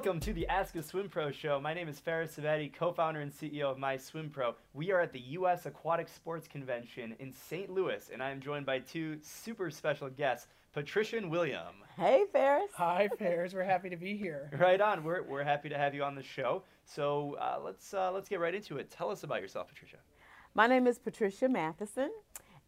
Welcome to the Ask a Swim Pro show. My name is Fares Ksebati, co-founder and CEO of My Swim Pro. We are at the U.S. Aquatic Sports Convention in St. Louis, and I am joined by two super special guests, Patricia and William. Hey, Fares. Hi, Fares. We're happy to be here. Right on. We're, we're happy to have you on the show. So uh, let's uh, let's get right into it. Tell us about yourself, Patricia. My name is Patricia Matheson,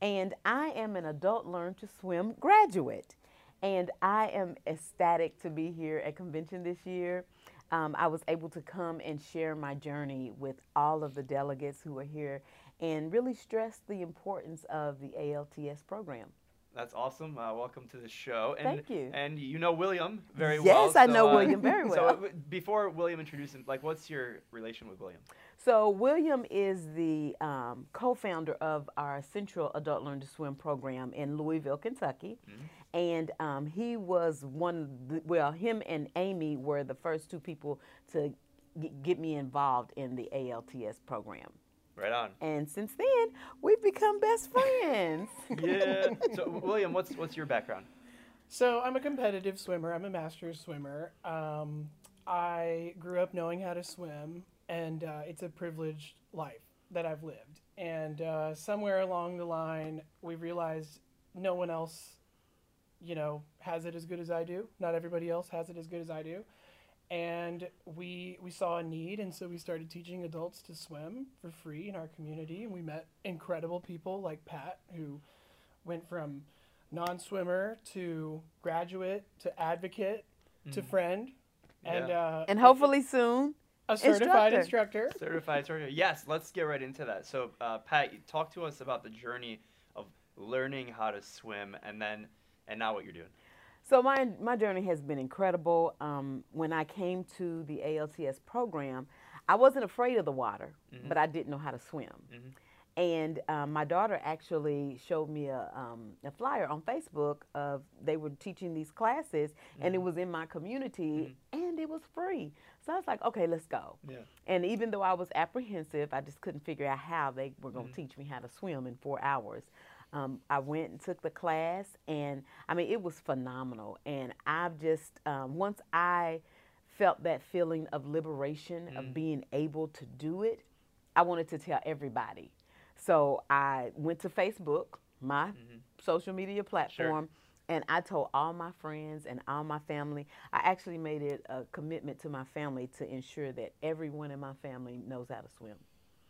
and I am an adult learn to swim graduate. And I am ecstatic to be here at convention this year. Um, I was able to come and share my journey with all of the delegates who are here and really stress the importance of the ALTS program. That's awesome. Uh, welcome to the show. And, Thank you. And you know William very yes, well. Yes, I know uh, William very well. So before William introduces him, like, what's your relation with William? So William is the um, co-founder of our Central Adult Learn to Swim program in Louisville, Kentucky, mm-hmm. And um, he was one. Well, him and Amy were the first two people to get me involved in the ALTS program. Right on. And since then, we've become best friends. yeah. So, William, what's what's your background? So, I'm a competitive swimmer. I'm a master's swimmer. Um, I grew up knowing how to swim, and uh, it's a privileged life that I've lived. And uh, somewhere along the line, we realized no one else, you know, has it as good as I do. Not everybody else has it as good as I do and we we saw a need and so we started teaching adults to swim for free in our community and we met incredible people like pat who went from non-swimmer to graduate to advocate mm. to friend yeah. and uh, and hopefully soon a certified instructor. instructor. Certified instructor. Yes, let's get right into that. So, uh, Pat, talk to us about the journey of learning how to swim, and then and now what you're doing. So my my journey has been incredible. Um, when I came to the ALTS program, I wasn't afraid of the water, mm-hmm. but I didn't know how to swim. Mm-hmm. And um, my daughter actually showed me a, um, a flyer on Facebook of they were teaching these classes, mm-hmm. and it mm-hmm. was in my community, mm-hmm. and it was free. So I was like, okay, let's go. Yeah. And even though I was apprehensive, I just couldn't figure out how they were going to mm-hmm. teach me how to swim in four hours. Um, I went and took the class, and I mean, it was phenomenal. And I've just, um, once I felt that feeling of liberation, mm. of being able to do it, I wanted to tell everybody. So I went to Facebook, my mm-hmm. social media platform. Sure. And I told all my friends and all my family. I actually made it a commitment to my family to ensure that everyone in my family knows how to swim.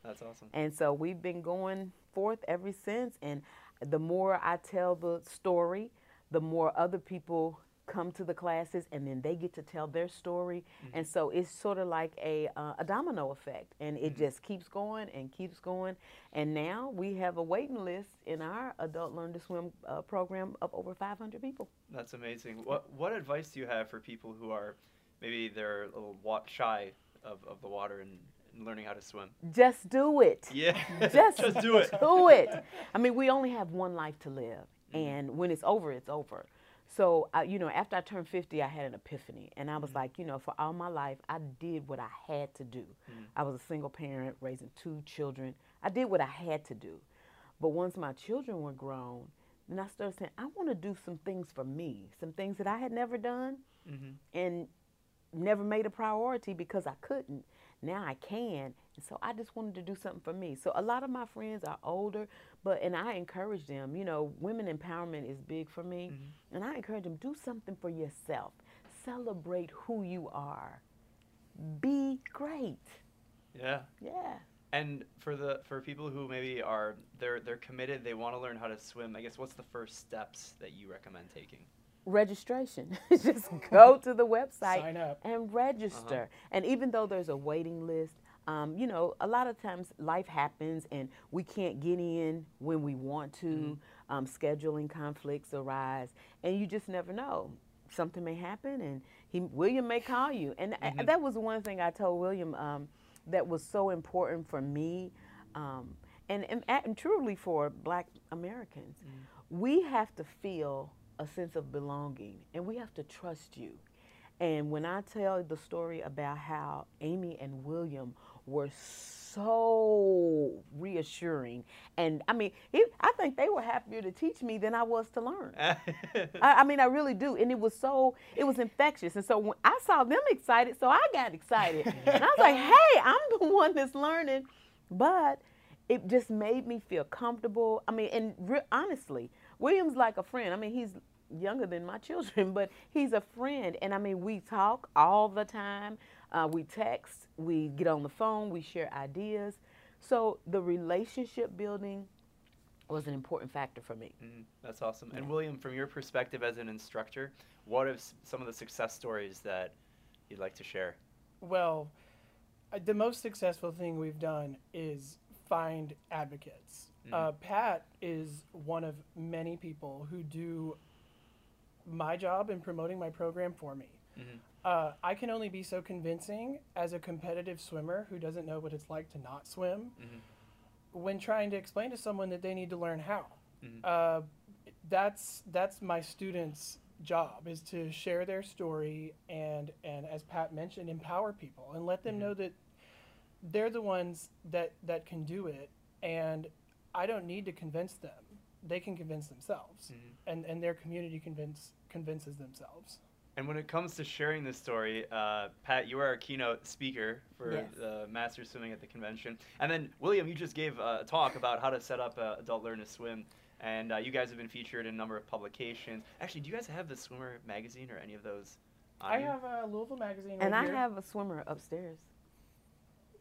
That's awesome. And so we've been going forth ever since. And the more I tell the story, the more other people come to the classes and then they get to tell their story mm-hmm. and so it's sort of like a, uh, a domino effect and it mm-hmm. just keeps going and keeps going and now we have a waiting list in our adult learn to swim uh, program of over 500 people that's amazing what what advice do you have for people who are maybe they're a little shy of, of the water and learning how to swim. Just do it. Yeah. Just, Just do it. Do it. I mean, we only have one life to live, mm-hmm. and when it's over, it's over. So, you know, after I turned 50, I had an epiphany. And I was mm-hmm. like, you know, for all my life, I did what I had to do. Mm-hmm. I was a single parent raising two children. I did what I had to do. But once my children were grown, then I started saying, I want to do some things for me, some things that I had never done mm-hmm. and never made a priority because I couldn't now I can. And so I just wanted to do something for me. So a lot of my friends are older, but and I encourage them, you know, women empowerment is big for me. Mm-hmm. And I encourage them do something for yourself. Celebrate who you are. Be great. Yeah. Yeah. And for the for people who maybe are they're they're committed, they want to learn how to swim. I guess what's the first steps that you recommend taking? Registration. Just go to the website and register. Uh-huh. And even though there's a waiting list, um, you know, a lot of times life happens and we can't get in when we want to. Mm-hmm. Um, scheduling conflicts arise, and you just never know. Something may happen, and he William may call you. And mm-hmm. that was one thing I told William um, that was so important for me, um, and, and, and, truly for Black Americans. Mm-hmm. We have to feel a sense of belonging, and we have to trust you. And when I tell the story about how Amy and William were so reassuring. And I mean, he, I think they were happier to teach me than I was to learn. I, I, mean, I really do. And it was so, it was infectious. And so when I saw them excited, so I got excited. and I was like, hey, I'm the one that's learning. But it just made me feel comfortable. I mean, and re- honestly, William's like a friend. I mean, he's younger than my children, but he's a friend. And I mean, we talk all the time. Uh, we text, we get on the phone, we share ideas. So the relationship building was an important factor for me. Mm, that's awesome. Yeah. And William, from your perspective as an instructor, what are some of the success stories that you'd like to share? Well, uh, the most successful thing we've done is find advocates. Mm-hmm. Uh, Pat is one of many people who do my job in promoting my program for me. Mm-hmm. Uh, I can only be so convincing as a competitive swimmer who doesn't know what it's like to not swim mm-hmm. when trying to explain to someone that they need to learn how. Mm-hmm. Uh, that's that's my students' job is to share their story and and as Pat mentioned, empower people and let them mm-hmm. know that they're the ones that that can do it, and I don't need to convince them. They can convince themselves, mm-hmm. and and their community convince convinces themselves. And when it comes to sharing this story, uh, Pat, you are our keynote speaker for yes. the Master Swimming at the convention. And then, William, you just gave a talk about how to set up uh, Adult Learn to Swim. And uh, you guys have been featured in a number of publications. Actually, do you guys have the Swimmer magazine or any of those? I you? have a Louisville magazine. And right I have a swimmer upstairs.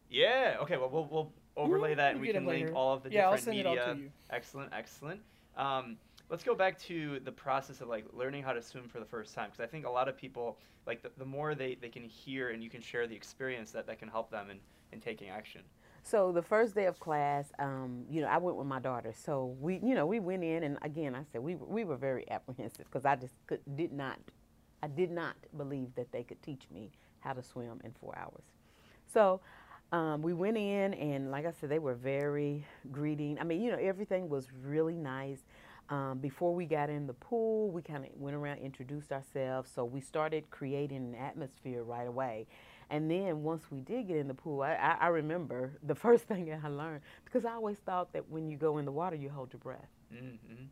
Yeah. Okay. Well, we'll, we'll overlay that, and we can link all of the yeah, different media. I'll send it all to you. Excellent. Excellent. Um, let's go back to the process of like learning how to swim for the first time because i think a lot of people like the, the more they, they can hear and you can share the experience that that can help them in, in taking action so the first day of class um, you know i went with my daughter so we you know we went in and again i said we, we were very apprehensive because i just could, did not i did not believe that they could teach me how to swim in four hours so um, we went in and like i said they were very greeting i mean you know everything was really nice um, before we got in the pool, we kind of went around, introduced ourselves. So we started creating an atmosphere right away. And then once we did get in the pool, I, I, I remember the first thing I learned because I always thought that when you go in the water, you hold your breath. Mm-hmm.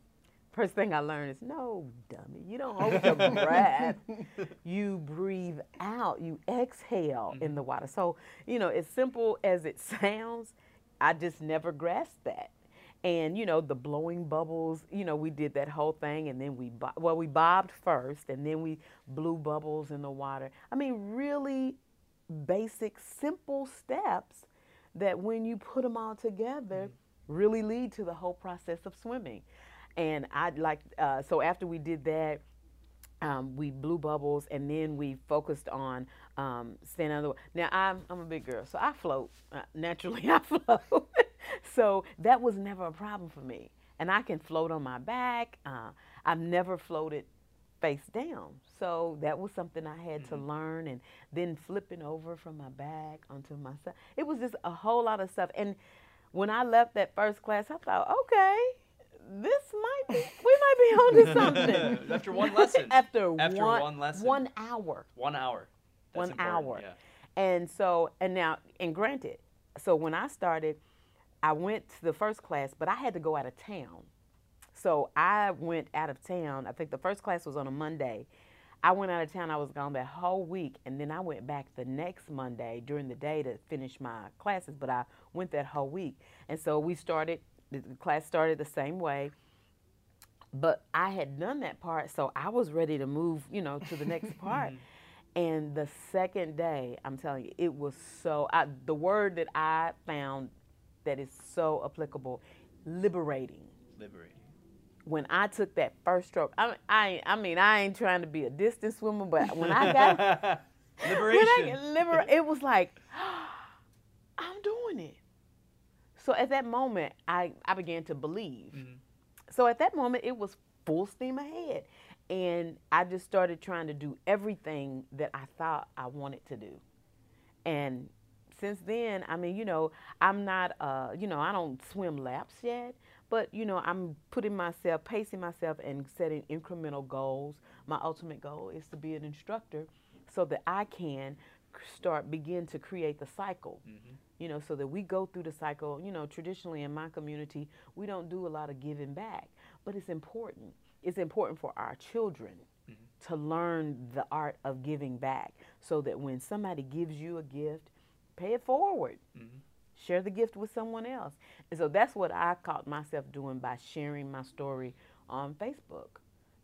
First thing I learned is no, dummy, you don't hold your breath. You breathe out, you exhale mm-hmm. in the water. So, you know, as simple as it sounds, I just never grasped that and you know the blowing bubbles you know we did that whole thing and then we well we bobbed first and then we blew bubbles in the water i mean really basic simple steps that when you put them all together mm-hmm. really lead to the whole process of swimming and I'd like uh, so after we did that um, we blew bubbles and then we focused on um, standing under the water. Now I'm I'm a big girl, so I float uh, naturally. I float, so that was never a problem for me. And I can float on my back. Uh, I've never floated face down. So that was something I had mm-hmm. to learn. And then flipping over from my back onto my side. It was just a whole lot of stuff. And when I left that first class, I thought, okay, this might be, we might be onto something. After one lesson. After, After one, one lesson. One hour. One hour. That's one hour. Yeah. And so, and now, and granted, so when I started, I went to the first class, but I had to go out of town. So I went out of town. I think the first class was on a Monday. I went out of town. I was gone that whole week, and then I went back the next Monday during the day to finish my classes. But I went that whole week, and so we started. The class started the same way, but I had done that part, so I was ready to move, you know, to the next part. And the second day, I'm telling you, it was so. I, the word that I found that is so applicable liberating. Liberating. When I took that first stroke, I, I, I mean, I ain't trying to be a distance swimmer, but when I got liberation, when I it was like, I'm doing it. So at that moment, I, I began to believe. Mm-hmm. So at that moment, it was full steam ahead. And I just started trying to do everything that I thought I wanted to do. And since then, I mean, you know, I'm not, uh, you know, I don't swim laps yet, but you know, I'm putting myself, pacing myself, and setting incremental goals. My ultimate goal is to be an instructor, so that I can start begin to create the cycle. Mm-hmm. You know, so that we go through the cycle. You know, traditionally in my community, we don't do a lot of giving back, but it's important. It's important for our children mm-hmm. to learn the art of giving back so that when somebody gives you a gift, pay it forward. Mm-hmm. Share the gift with someone else. And so that's what I caught myself doing by sharing my story on Facebook.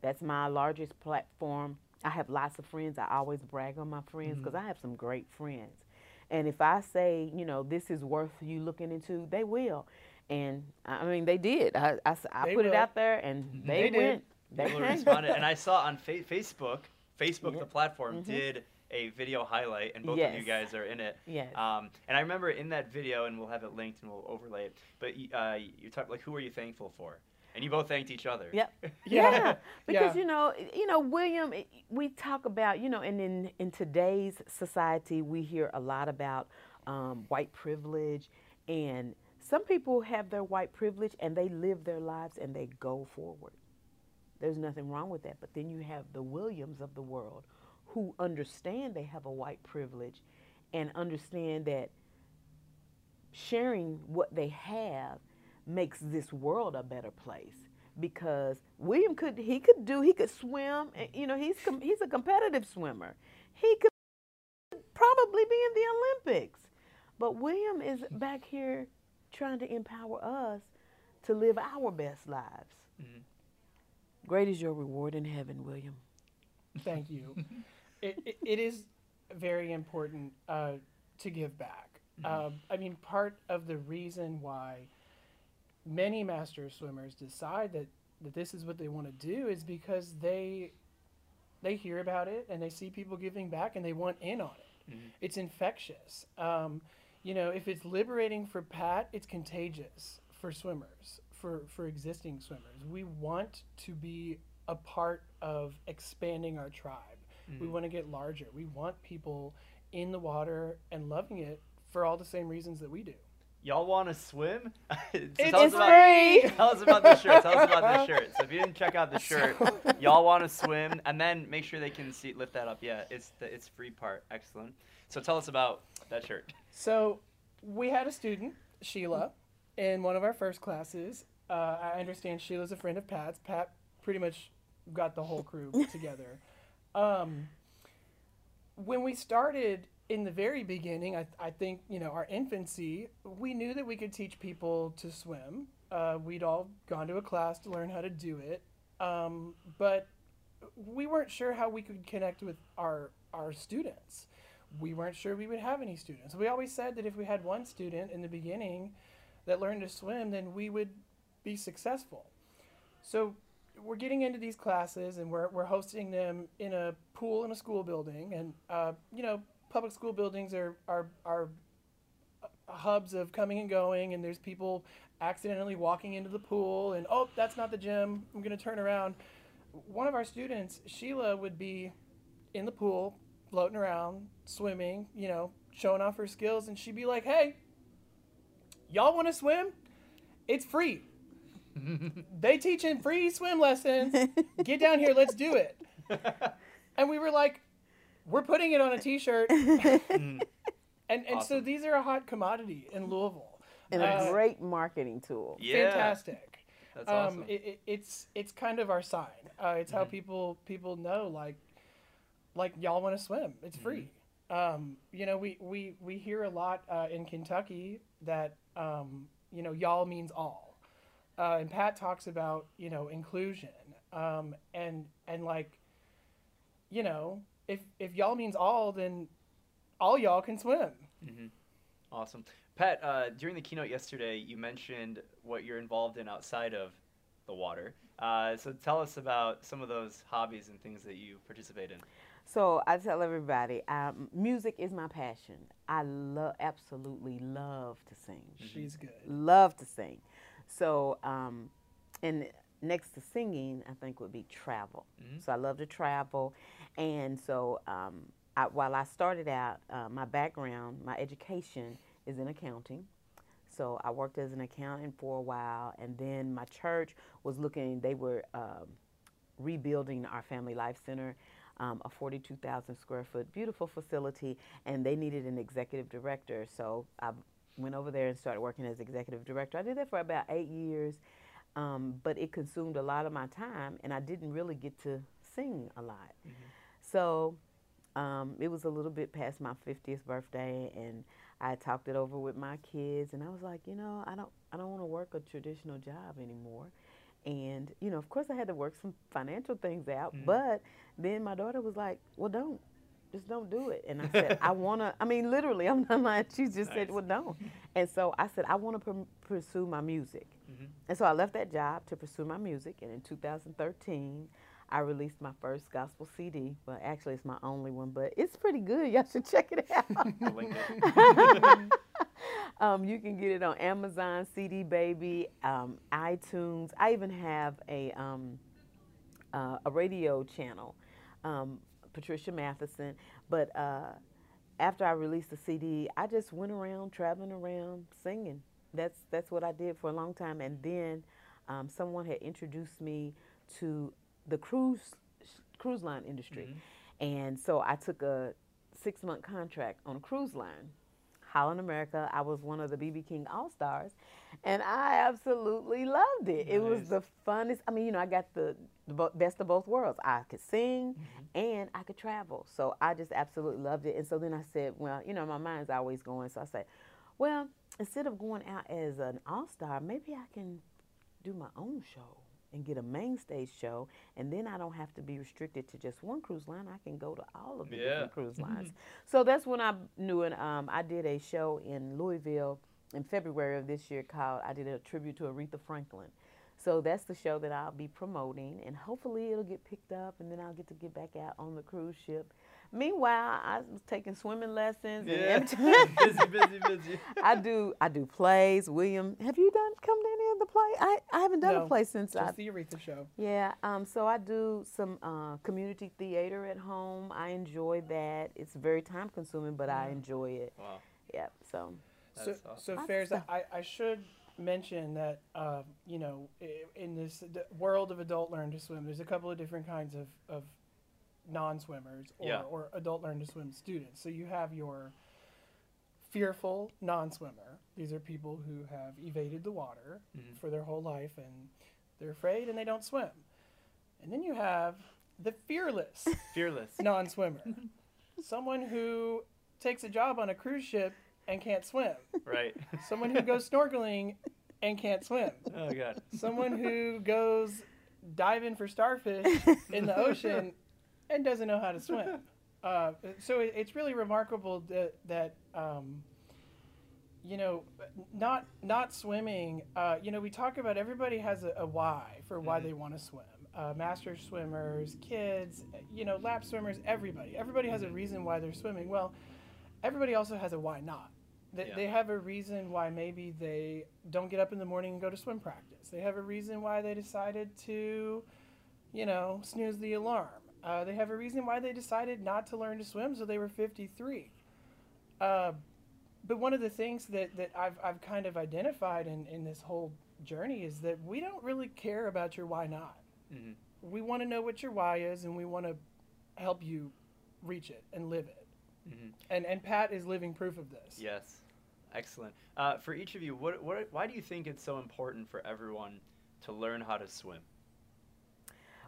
That's my largest platform. I have lots of friends. I always brag on my friends because mm-hmm. I have some great friends. And if I say, you know, this is worth you looking into, they will. And I mean, they did. I, I, I put will. it out there and mm-hmm. they, they went. They People responded. And I saw on fa- Facebook, Facebook, the platform, mm-hmm. did a video highlight, and both yes. of you guys are in it. Yes. Um, and I remember in that video, and we'll have it linked and we'll overlay it. But uh, you talk like, who are you thankful for? And you both thanked each other. Yep. yeah. yeah. Because yeah. you know, you know, William, we talk about, you know, and in in today's society, we hear a lot about um, white privilege, and some people have their white privilege and they live their lives and they go forward. There's nothing wrong with that. But then you have the Williams of the world who understand they have a white privilege and understand that sharing what they have makes this world a better place because William could he could do he could swim you know he's he's a competitive swimmer. He could probably be in the Olympics. But William is back here trying to empower us to live our best lives. Mm-hmm. great is your reward in heaven William. Thank you. It, it, it is very important uh, to give back. Mm-hmm. uh, I mean part of the reason why many master swimmers decide that, that this is what they want to do is because they they hear about it and they see people giving back and they want in on it. Mm-hmm. It's infectious. Um, you know, if it's liberating for Pat, it's contagious for swimmers, for, for existing swimmers. We want to be a part of expanding our tribe. Mm-hmm. We want to get larger. We want people in the water and loving it for all the same reasons that we do y'all want to swim? it's about, free. Tell us about the shirt. Tell us about the shirt. So if you didn't check out the shirt, y'all want to swim, and then make sure they can see lift that up. Yeah, it's the it's free part. Excellent. So tell us about that shirt. So we had a student, Sheila, in one of our first classes. Uh, I understand Sheila's a friend of Pat's. Pat pretty much got the whole crew together. Um, when we started in the very beginning, I, I think, you know, our infancy, we knew that we could teach people to swim. Uh, we'd all gone to a class to learn how to do it. Um, but we weren't sure how we could connect with our, our students. We weren't sure we would have any students. We always said that if we had one student in the beginning that learned to swim, then we would be successful. So we're getting into these classes and we're, we're hosting them in a pool in a school building. And, uh, you know, public school buildings are, are, are hubs of coming and going, and there's people accidentally walking into the pool, and oh, that's not the gym. I'm going to turn around. One of our students, Sheila, would be in the pool, floating around, swimming, you know, showing off her skills, and she'd be like, hey, y'all want to swim? It's free. they teach in free swim lessons. Get down here, let's do it. and we were like, we're putting it on a T-shirt. and and awesome. so these are a hot commodity in Louisville. And uh, a great marketing tool. Yeah. Fantastic. That's um, awesome. It, it, it's it's kind of our sign. Uh, it's mm-hmm. how people people know like like y'all want to swim. It's free. Mm-hmm. Um, you know, we, we, we hear a lot uh, in Kentucky that um, you know y'all means all, uh, and Pat talks about you know inclusion um, and and like you know if if y'all means all, then all y'all can swim. Mm-hmm. Awesome, Pat. Uh, during the keynote yesterday, you mentioned what you're involved in outside of the water. Uh, so tell us about some of those hobbies and things that you participate in. So I tell everybody, um, music is my passion. I love, absolutely love to sing. Mm-hmm. She's good. Love to sing. So, um, and next to singing, I think would be travel. Mm-hmm. So I love to travel, and so, um, I, while I started out, uh, my background, my education is in accounting. So I worked as an accountant for a while, and then my church was looking. They were um, rebuilding our Family Life Center, um, a 42,000 square foot beautiful facility, and they needed an executive director. So I went over there and started working as executive director. I did that for about eight years, um, but it consumed a lot of my time, and I didn't really get to sing a lot. Mm-hmm. So um, it was a little bit past my 50th birthday, and I talked it over with my kids, and I was like, you know, I don't, I don't want to work a traditional job anymore. And you know, of course, I had to work some financial things out. Mm. But then my daughter was like, "Well, don't, just don't do it." And I said, "I want to." I mean, literally, I'm not lying. She just nice. said, "Well, don't." And so I said, "I want to pursue my music." Mm-hmm. And so I left that job to pursue my music. And in 2013, I released my first gospel CD. Well, actually, it's my only one, but it's pretty good. Y'all should check it out. um, you can get it on Amazon, CD Baby, um, iTunes. I even have a um, uh, a radio channel, um, Patricia Matheson. But uh, after I released the CD, I just went around traveling around singing. That's that's what I did for a long time. And then um, someone had introduced me to the cruise cruise line industry, mm-hmm. and so I took a six month contract on a cruise line. Holland America. I was one of the BB King All Stars, and I absolutely loved it. Nice. It was the funnest. I mean, you know, I got the, the best of both worlds. I could sing mm-hmm. and I could travel, so I just absolutely loved it. And so then I said, well, you know, my mind's always going. So I said, well, instead of going out as an all star, maybe I can do my own show and get a main stage show, and then I don't have to be restricted to just one cruise line. I can go to all of the yeah. different cruise lines. so that's when I knew it. Um, I did a show in Louisville in February of this year called I did a tribute to Aretha Franklin. So that's the show that I'll be promoting, and hopefully it'll get picked up, and then I'll get to get back out on the cruise ship Meanwhile, I was taking swimming lessons. Yeah. busy, busy, busy. I do. I do plays. William, have you done come to any of the play? I, I haven't done no, a play since just I. the Aretha show. Yeah. Um. So I do some uh, community theater at home. I enjoy that. It's very time consuming, but I enjoy it. Wow. Yeah. So. so awesome. so Fares, I, I should mention that uh, you know in this world of adult learn to swim, there's a couple of different kinds of, of non-swimmers or, yeah. or adult learn to swim students. So you have your fearful non-swimmer. These are people who have evaded the water mm-hmm. for their whole life and they're afraid and they don't swim. And then you have the fearless fearless non-swimmer. Someone who takes a job on a cruise ship and can't swim. Right. Someone who goes snorkeling and can't swim. Oh god. Someone who goes diving for starfish in the ocean and doesn't know how to swim. uh, so it, it's really remarkable that, that um, you know, not not swimming. Uh, you know, we talk about everybody has a, a why for why mm-hmm. they want to swim. Uh, master swimmers, kids, you know, lap swimmers, everybody. Everybody has a reason why they're swimming. Well, everybody also has a why not. They, yeah. they have a reason why maybe they don't get up in the morning and go to swim practice. They have a reason why they decided to, you know, snooze the alarm. Uh, they have a reason why they decided not to learn to swim, so they were 53. Uh, but one of the things that, that I've, I've kind of identified in, in this whole journey is that we don't really care about your why not. Mm-hmm. We want to know what your why is, and we want to help you reach it and live it. Mm-hmm. And, and Pat is living proof of this. Yes. Excellent. Uh, for each of you, what, what, why do you think it's so important for everyone to learn how to swim?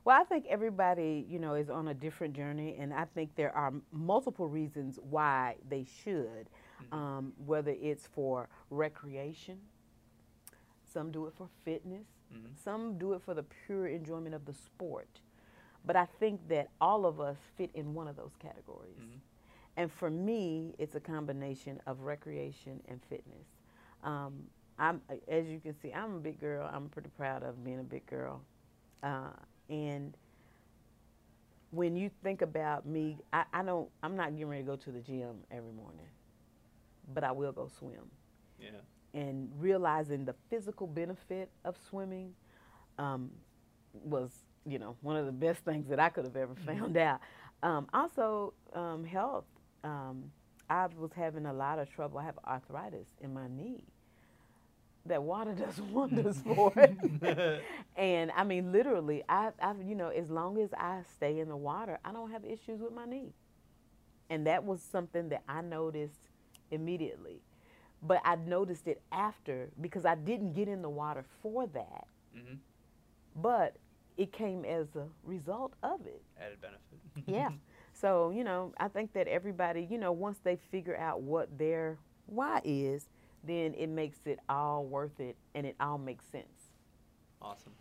Well, I think everybody, you know, is on a different journey, and I think there are multiple reasons why they should. Mm-hmm. Um, whether it's for recreation, some do it for fitness, mm-hmm. some do it for the pure enjoyment of the sport. But I think that all of us fit in one of those categories. Mm-hmm. And for me, it's a combination of recreation and fitness. Um, I'm, as you can see, I'm a big girl. I'm pretty proud of being a big girl. Uh, and when you think about me, I, I don't, I'm not getting ready to go to the gym every morning, but I will go swim. Yeah. And realizing the physical benefit of swimming um, was, you know, one of the best things that I could have ever mm-hmm. found out. Um, also, um, health. Um, I was having a lot of trouble. I have arthritis in my knee that water does wonders for it. and I mean, literally, I, I, you know, as long as I stay in the water, I don't have issues with my knee. And that was something that I noticed immediately. but I noticed it after because I didn't get in the water for that. Mm-hmm. But it came as a result of it. Added benefit. yeah. So, you know, I think that everybody, you know, once they figure out what their why is, then it makes it all worth it and it all makes sense. Awesome.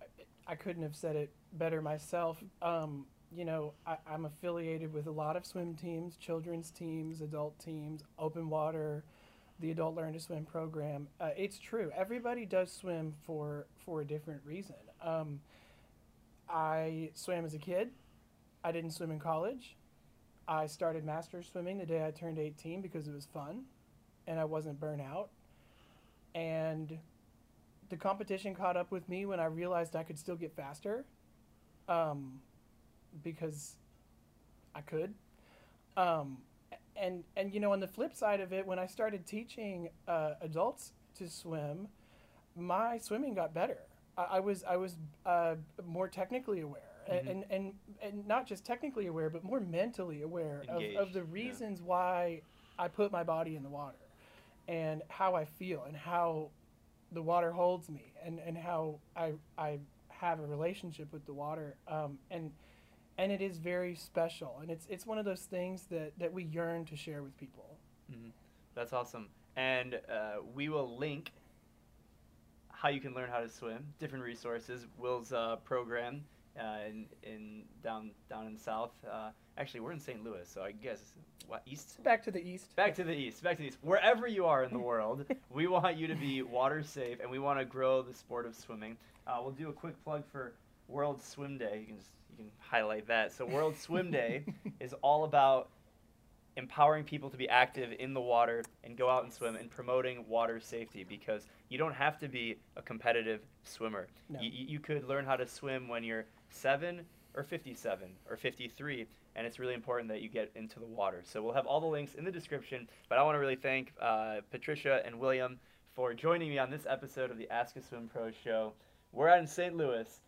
I, I couldn't have said it better myself. Um, you know, I, am affiliated with a lot of swim teams, children's teams, adult teams, open water, the Adult Learn to Swim program. Uh, it's true. Everybody does swim for for a different reason. Um, I swam as a kid. I didn't swim in college. I started master swimming the day I turned 18 because it was fun and I wasn't burnt out. And the competition caught up with me when I realized I could still get faster um, because I could. Um, and, and, you know, on the flip side of it, when I started teaching uh, adults to swim, my swimming got better. I, I was, I was uh, more technically aware mm-hmm. and, and and not just technically aware, but more mentally aware of, of, the reasons yeah. why I put my body in the water and how I feel and how the water holds me and, and how I, I have a relationship with the water. Um, and and it is very special and it's it's one of those things that, that we yearn to share with people. Mm-hmm. That's awesome. And uh, we will link how you can learn how to swim, different resources, Will's uh, program in, in down down in the south. Uh, actually, we're in St. Louis, so I guess what east? Back to the east. Back to the east. Back to the east. Wherever you are in the world, we want you to be water safe, and we want to grow the sport of swimming. Uh, we'll do a quick plug for World Swim Day. You can just, you can highlight that. So World Swim Day is all about empowering people to be active in the water and go out and swim and promoting water safety because you don't have to be a competitive swimmer. No. You, you could learn how to swim when you're seven or 57 or 53 and it's really important that you get into the water. So we'll have all the links in the description but i want to really thank uh, patricia and william for joining me on this episode of the ask a swim pro show. We're out in st louis